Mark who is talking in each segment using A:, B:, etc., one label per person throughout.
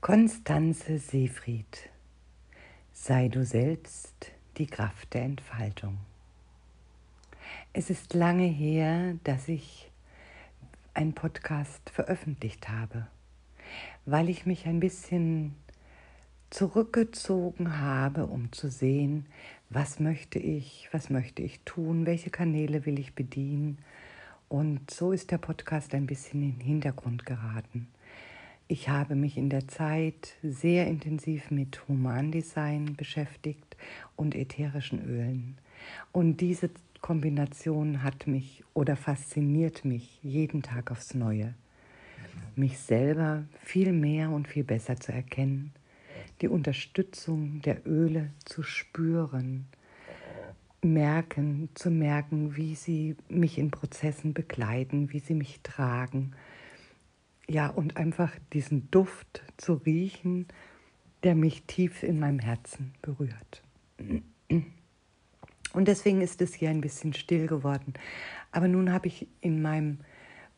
A: Konstanze Seefried, sei du selbst die Kraft der Entfaltung. Es ist lange her, dass ich einen Podcast veröffentlicht habe, weil ich mich ein bisschen zurückgezogen habe, um zu sehen, was möchte ich, was möchte ich tun, welche Kanäle will ich bedienen. Und so ist der Podcast ein bisschen in den Hintergrund geraten. Ich habe mich in der Zeit sehr intensiv mit Humandesign beschäftigt und ätherischen Ölen. Und diese Kombination hat mich oder fasziniert mich jeden Tag aufs Neue. Mich selber viel mehr und viel besser zu erkennen, die Unterstützung der Öle zu spüren, merken, zu merken, wie sie mich in Prozessen begleiten, wie sie mich tragen ja, und einfach diesen Duft zu riechen, der mich tief in meinem Herzen berührt. Und deswegen ist es hier ein bisschen still geworden. Aber nun habe ich in meinem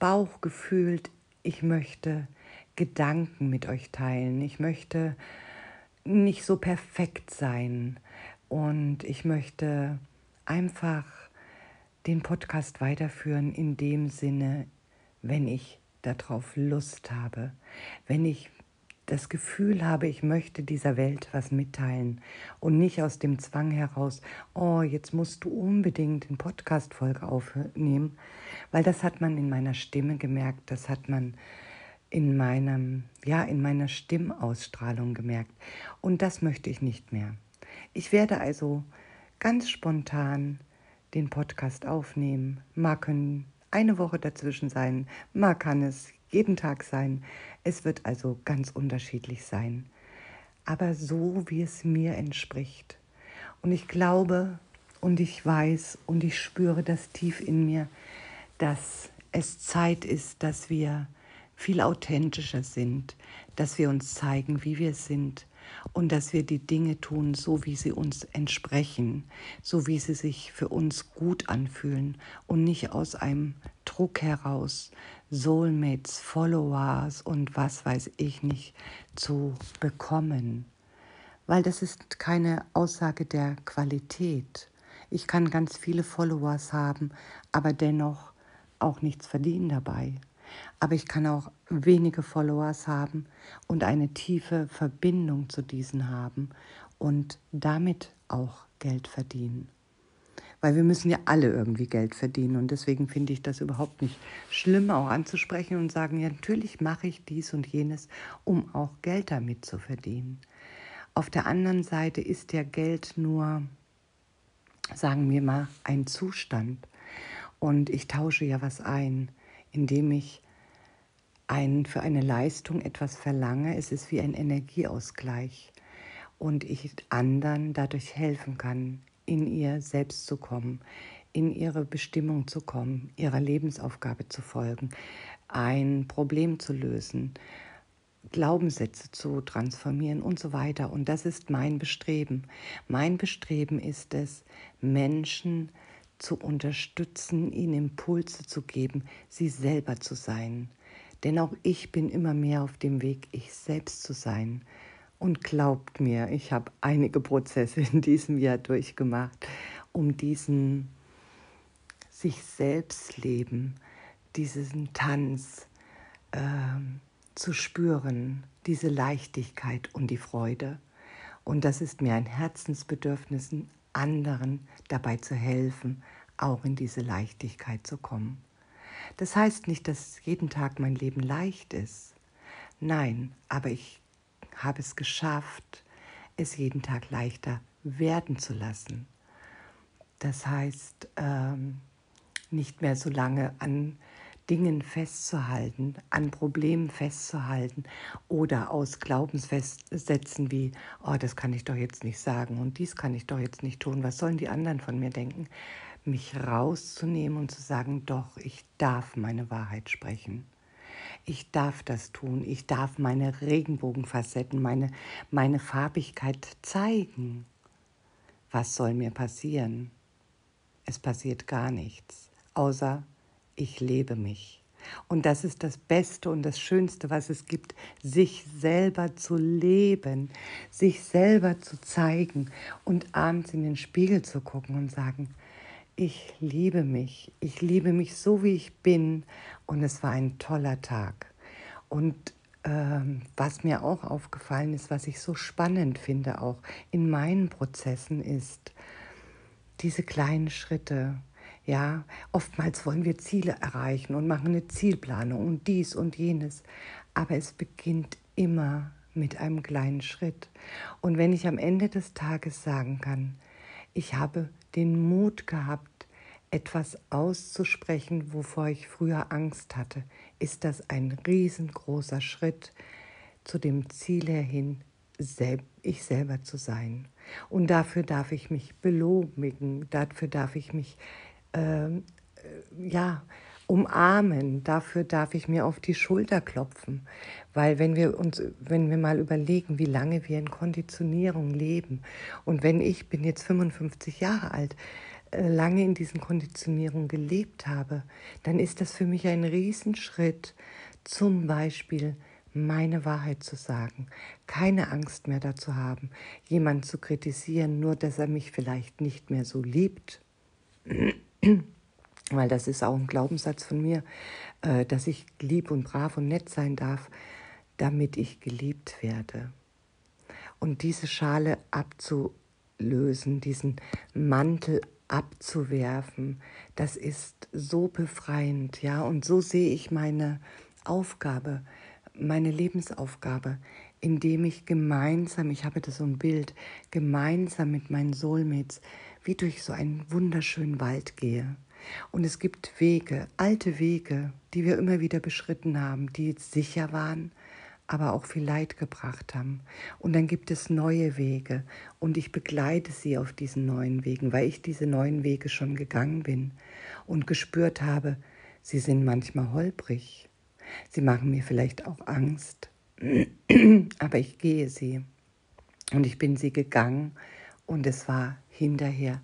A: Bauch gefühlt, ich möchte Gedanken mit euch teilen. Ich möchte nicht so perfekt sein. Und ich möchte einfach den Podcast weiterführen in dem Sinne, wenn ich darauf Lust habe, wenn ich das Gefühl habe, ich möchte dieser Welt was mitteilen und nicht aus dem Zwang heraus, oh, jetzt musst du unbedingt eine Podcast-Folge aufnehmen, weil das hat man in meiner Stimme gemerkt, das hat man in meinem, ja, in meiner Stimmausstrahlung gemerkt. Und das möchte ich nicht mehr. Ich werde also ganz spontan den Podcast aufnehmen. Mal können eine Woche dazwischen sein, mal kann es jeden Tag sein. Es wird also ganz unterschiedlich sein, aber so, wie es mir entspricht. Und ich glaube und ich weiß und ich spüre das tief in mir, dass es Zeit ist, dass wir viel authentischer sind, dass wir uns zeigen, wie wir sind und dass wir die Dinge tun, so wie sie uns entsprechen, so wie sie sich für uns gut anfühlen und nicht aus einem Druck heraus, Soulmates, Followers und was weiß ich nicht zu bekommen. Weil das ist keine Aussage der Qualität. Ich kann ganz viele Followers haben, aber dennoch auch nichts verdienen dabei. Aber ich kann auch wenige Followers haben und eine tiefe Verbindung zu diesen haben und damit auch Geld verdienen. Weil wir müssen ja alle irgendwie Geld verdienen und deswegen finde ich das überhaupt nicht schlimm, auch anzusprechen und sagen, ja natürlich mache ich dies und jenes, um auch Geld damit zu verdienen. Auf der anderen Seite ist ja Geld nur, sagen wir mal, ein Zustand. Und ich tausche ja was ein indem ich ein, für eine Leistung etwas verlange. Es ist wie ein Energieausgleich und ich anderen dadurch helfen kann, in ihr selbst zu kommen, in ihre Bestimmung zu kommen, ihrer Lebensaufgabe zu folgen, ein Problem zu lösen, Glaubenssätze zu transformieren und so weiter. Und das ist mein Bestreben. Mein Bestreben ist es, Menschen zu unterstützen, ihnen Impulse zu geben, sie selber zu sein. Denn auch ich bin immer mehr auf dem Weg, ich selbst zu sein. Und glaubt mir, ich habe einige Prozesse in diesem Jahr durchgemacht, um diesen sich selbst leben, diesen Tanz äh, zu spüren, diese Leichtigkeit und die Freude. Und das ist mir ein Herzensbedürfnis, anderen dabei zu helfen, auch in diese Leichtigkeit zu kommen. Das heißt nicht, dass jeden Tag mein Leben leicht ist. Nein, aber ich habe es geschafft, es jeden Tag leichter werden zu lassen. Das heißt, ähm, nicht mehr so lange an Dingen festzuhalten, an Problemen festzuhalten oder aus Glaubenssätzen wie, oh, das kann ich doch jetzt nicht sagen und dies kann ich doch jetzt nicht tun, was sollen die anderen von mir denken, mich rauszunehmen und zu sagen, doch, ich darf meine Wahrheit sprechen. Ich darf das tun, ich darf meine Regenbogenfacetten, meine, meine Farbigkeit zeigen. Was soll mir passieren? Es passiert gar nichts, außer ich lebe mich Und das ist das Beste und das Schönste, was es gibt, sich selber zu leben, sich selber zu zeigen und abends in den Spiegel zu gucken und sagen, ich liebe mich, ich liebe mich so, wie ich bin und es war ein toller Tag. Und ähm, was mir auch aufgefallen ist, was ich so spannend finde, auch in meinen Prozessen, ist diese kleinen Schritte. Ja, oftmals wollen wir Ziele erreichen und machen eine Zielplanung und dies und jenes, aber es beginnt immer mit einem kleinen Schritt. Und wenn ich am Ende des Tages sagen kann, ich habe den Mut gehabt, etwas auszusprechen, wovor ich früher Angst hatte, ist das ein riesengroßer Schritt zu dem Ziel hin, ich selber zu sein. Und dafür darf ich mich belobigen, dafür darf ich mich ähm, äh, ja, umarmen, dafür darf ich mir auf die Schulter klopfen. Weil wenn wir uns, wenn wir mal überlegen, wie lange wir in Konditionierung leben. Und wenn ich bin jetzt 55 Jahre alt, äh, lange in diesen Konditionierungen gelebt habe, dann ist das für mich ein Riesenschritt, zum Beispiel meine Wahrheit zu sagen, keine Angst mehr dazu haben, jemanden zu kritisieren, nur dass er mich vielleicht nicht mehr so liebt, weil das ist auch ein Glaubenssatz von mir, äh, dass ich lieb und brav und nett sein darf, damit ich geliebt werde. Und diese Schale abzulösen, diesen Mantel abzuwerfen, das ist so befreiend, ja, und so sehe ich meine Aufgabe, meine Lebensaufgabe, indem ich gemeinsam, ich habe da so ein Bild, gemeinsam mit meinen Soulmates wie durch so einen wunderschönen Wald gehe. Und es gibt Wege, alte Wege, die wir immer wieder beschritten haben, die jetzt sicher waren, aber auch viel Leid gebracht haben. Und dann gibt es neue Wege und ich begleite sie auf diesen neuen Wegen, weil ich diese neuen Wege schon gegangen bin und gespürt habe, sie sind manchmal holprig. Sie machen mir vielleicht auch Angst, aber ich gehe sie. Und ich bin sie gegangen und es war hinterher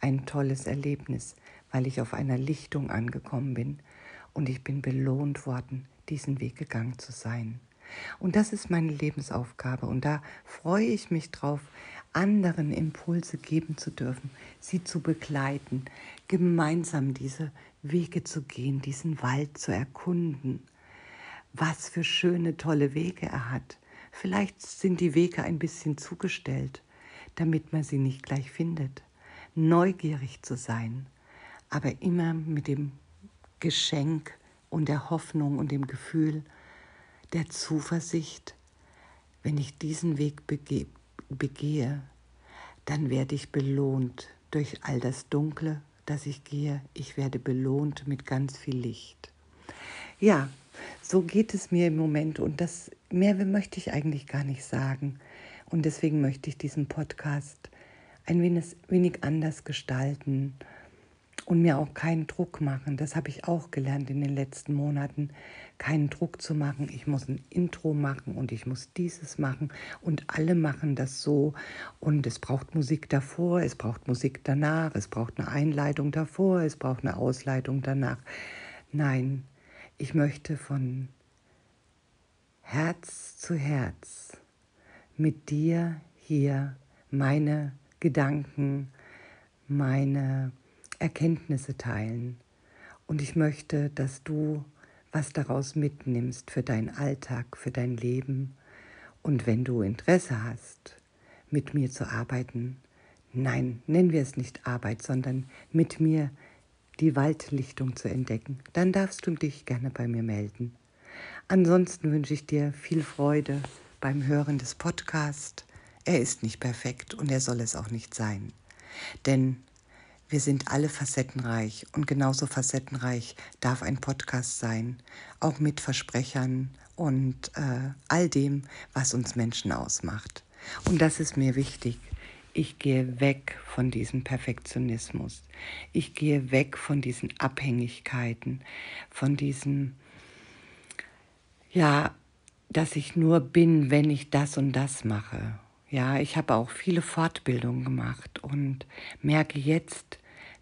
A: ein tolles Erlebnis, weil ich auf einer Lichtung angekommen bin und ich bin belohnt worden, diesen Weg gegangen zu sein. Und das ist meine Lebensaufgabe und da freue ich mich drauf, anderen Impulse geben zu dürfen, sie zu begleiten, gemeinsam diese Wege zu gehen, diesen Wald zu erkunden. Was für schöne, tolle Wege er hat. Vielleicht sind die Wege ein bisschen zugestellt, damit man sie nicht gleich findet. Neugierig zu sein, aber immer mit dem Geschenk und der Hoffnung und dem Gefühl, der Zuversicht, wenn ich diesen Weg bege begehe, dann werde ich belohnt durch all das Dunkle, das ich gehe. Ich werde belohnt mit ganz viel Licht. Ja, so geht es mir im Moment und das mehr möchte ich eigentlich gar nicht sagen. Und deswegen möchte ich diesen Podcast ein wenig, wenig anders gestalten und mir auch keinen Druck machen. Das habe ich auch gelernt in den letzten Monaten, keinen Druck zu machen. Ich muss ein Intro machen und ich muss dieses machen und alle machen das so und es braucht Musik davor, es braucht Musik danach, es braucht eine Einleitung davor, es braucht eine Ausleitung danach. Nein, ich möchte von Herz zu Herz mit dir hier meine Gedanken, meine Erkenntnisse teilen. Und ich möchte, dass du was daraus mitnimmst für deinen Alltag, für dein Leben. Und wenn du Interesse hast, mit mir zu arbeiten, nein, nennen wir es nicht Arbeit, sondern mit mir die Waldlichtung zu entdecken, dann darfst du dich gerne bei mir melden. Ansonsten wünsche ich dir viel Freude beim Hören des Podcasts. Er ist nicht perfekt und er soll es auch nicht sein. Denn wir sind alle facettenreich und genauso facettenreich darf ein Podcast sein, auch mit Versprechern und äh, all dem, was uns Menschen ausmacht. Und das ist mir wichtig. Ich gehe weg von diesem Perfektionismus. Ich gehe weg von diesen Abhängigkeiten, von diesem, ja, dass ich nur bin, wenn ich das und das mache. Ja, ich habe auch viele Fortbildungen gemacht und merke jetzt,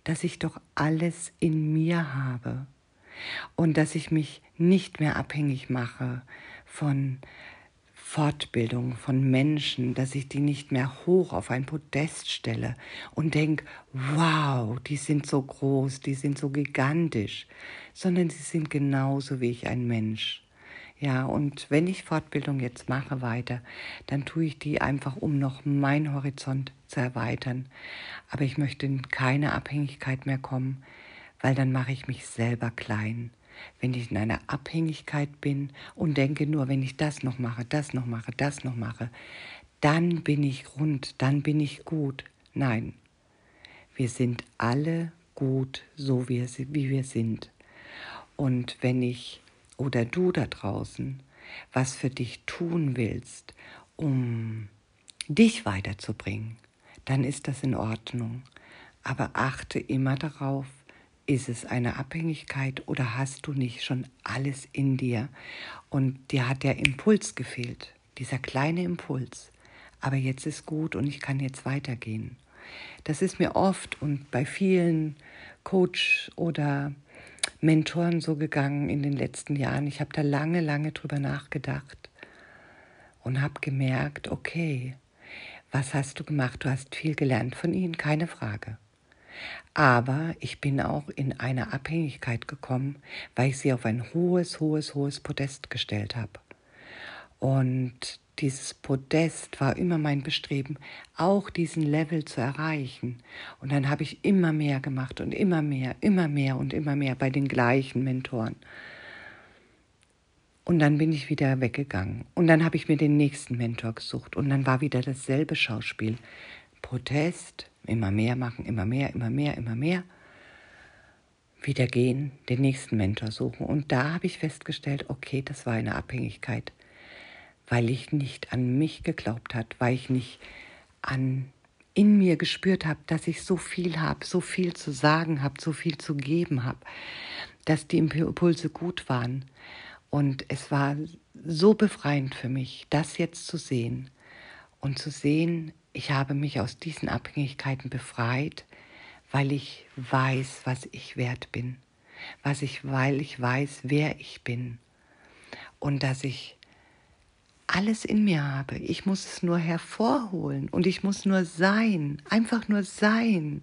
A: dass ich doch alles in mir habe. und dass ich mich nicht mehr abhängig mache von Fortbildung von Menschen, dass ich die nicht mehr hoch auf ein Podest stelle und denke, wow, die sind so groß, die sind so gigantisch, sondern sie sind genauso wie ich ein Mensch. Ja, und wenn ich Fortbildung jetzt mache weiter, dann tue ich die einfach, um noch meinen Horizont zu erweitern. Aber ich möchte in keine Abhängigkeit mehr kommen, weil dann mache ich mich selber klein wenn ich in einer Abhängigkeit bin und denke nur, wenn ich das noch mache, das noch mache, das noch mache, dann bin ich rund, dann bin ich gut. Nein, wir sind alle gut, so wie, wir sind. Und wenn ich oder du da draußen was für dich tun willst, um dich weiterzubringen, dann ist das in Ordnung. Aber achte immer darauf, ist es eine Abhängigkeit oder hast du nicht schon alles in dir? Und dir hat der Impuls gefehlt, dieser kleine Impuls. Aber jetzt ist gut und ich kann jetzt weitergehen. Das ist mir oft und bei vielen Coach oder Mentoren so gegangen in den letzten Jahren. Ich habe da lange, lange drüber nachgedacht und habe gemerkt, okay, was hast du gemacht? Du hast viel gelernt von ihnen, keine Frage. Aber ich bin auch in eine Abhängigkeit gekommen, weil ich sie auf ein hohes, hohes, hohes Podest gestellt habe. Und dieses Podest war immer mein Bestreben, auch diesen Level zu erreichen. Und dann habe ich immer mehr gemacht und immer mehr, immer mehr und immer mehr bei den gleichen Mentoren. Und dann bin ich wieder weggegangen. Und dann habe ich mir den nächsten Mentor gesucht. Und dann war wieder dasselbe Schauspiel. Protest, immer mehr machen, immer mehr, immer mehr, immer mehr. Wieder gehen, den nächsten Mentor suchen. Und da habe ich festgestellt, okay, das war eine Abhängigkeit, weil ich nicht an mich geglaubt habe, weil ich nicht an in mir gespürt habe, dass ich so viel habe, so viel zu sagen habe, so viel zu geben habe, dass die Impulse gut waren. Und es war so befreiend für mich, das jetzt zu sehen. Und zu sehen, ich habe mich aus diesen Abhängigkeiten befreit, weil ich weiß, was ich wert bin, was ich, weil ich weiß, wer ich bin. Und dass ich alles in mir habe. Ich muss es nur hervorholen und ich muss nur sein, einfach nur sein.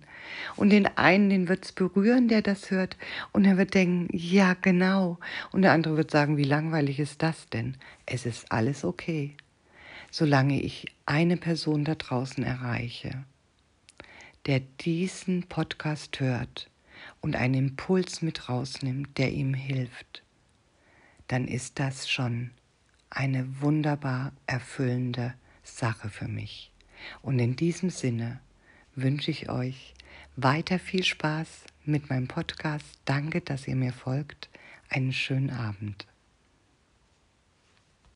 A: Und den einen, den wird es berühren, der das hört, und er wird denken, ja genau. Und der andere wird sagen, wie langweilig ist das denn? Es ist alles okay solange ich eine Person da draußen erreiche, der diesen Podcast hört und einen Impuls mit rausnimmt, der ihm hilft, dann ist das schon eine wunderbar erfüllende Sache für mich. Und in diesem Sinne wünsche ich euch weiter viel Spaß mit meinem Podcast. Danke, dass ihr mir folgt. Einen schönen Abend.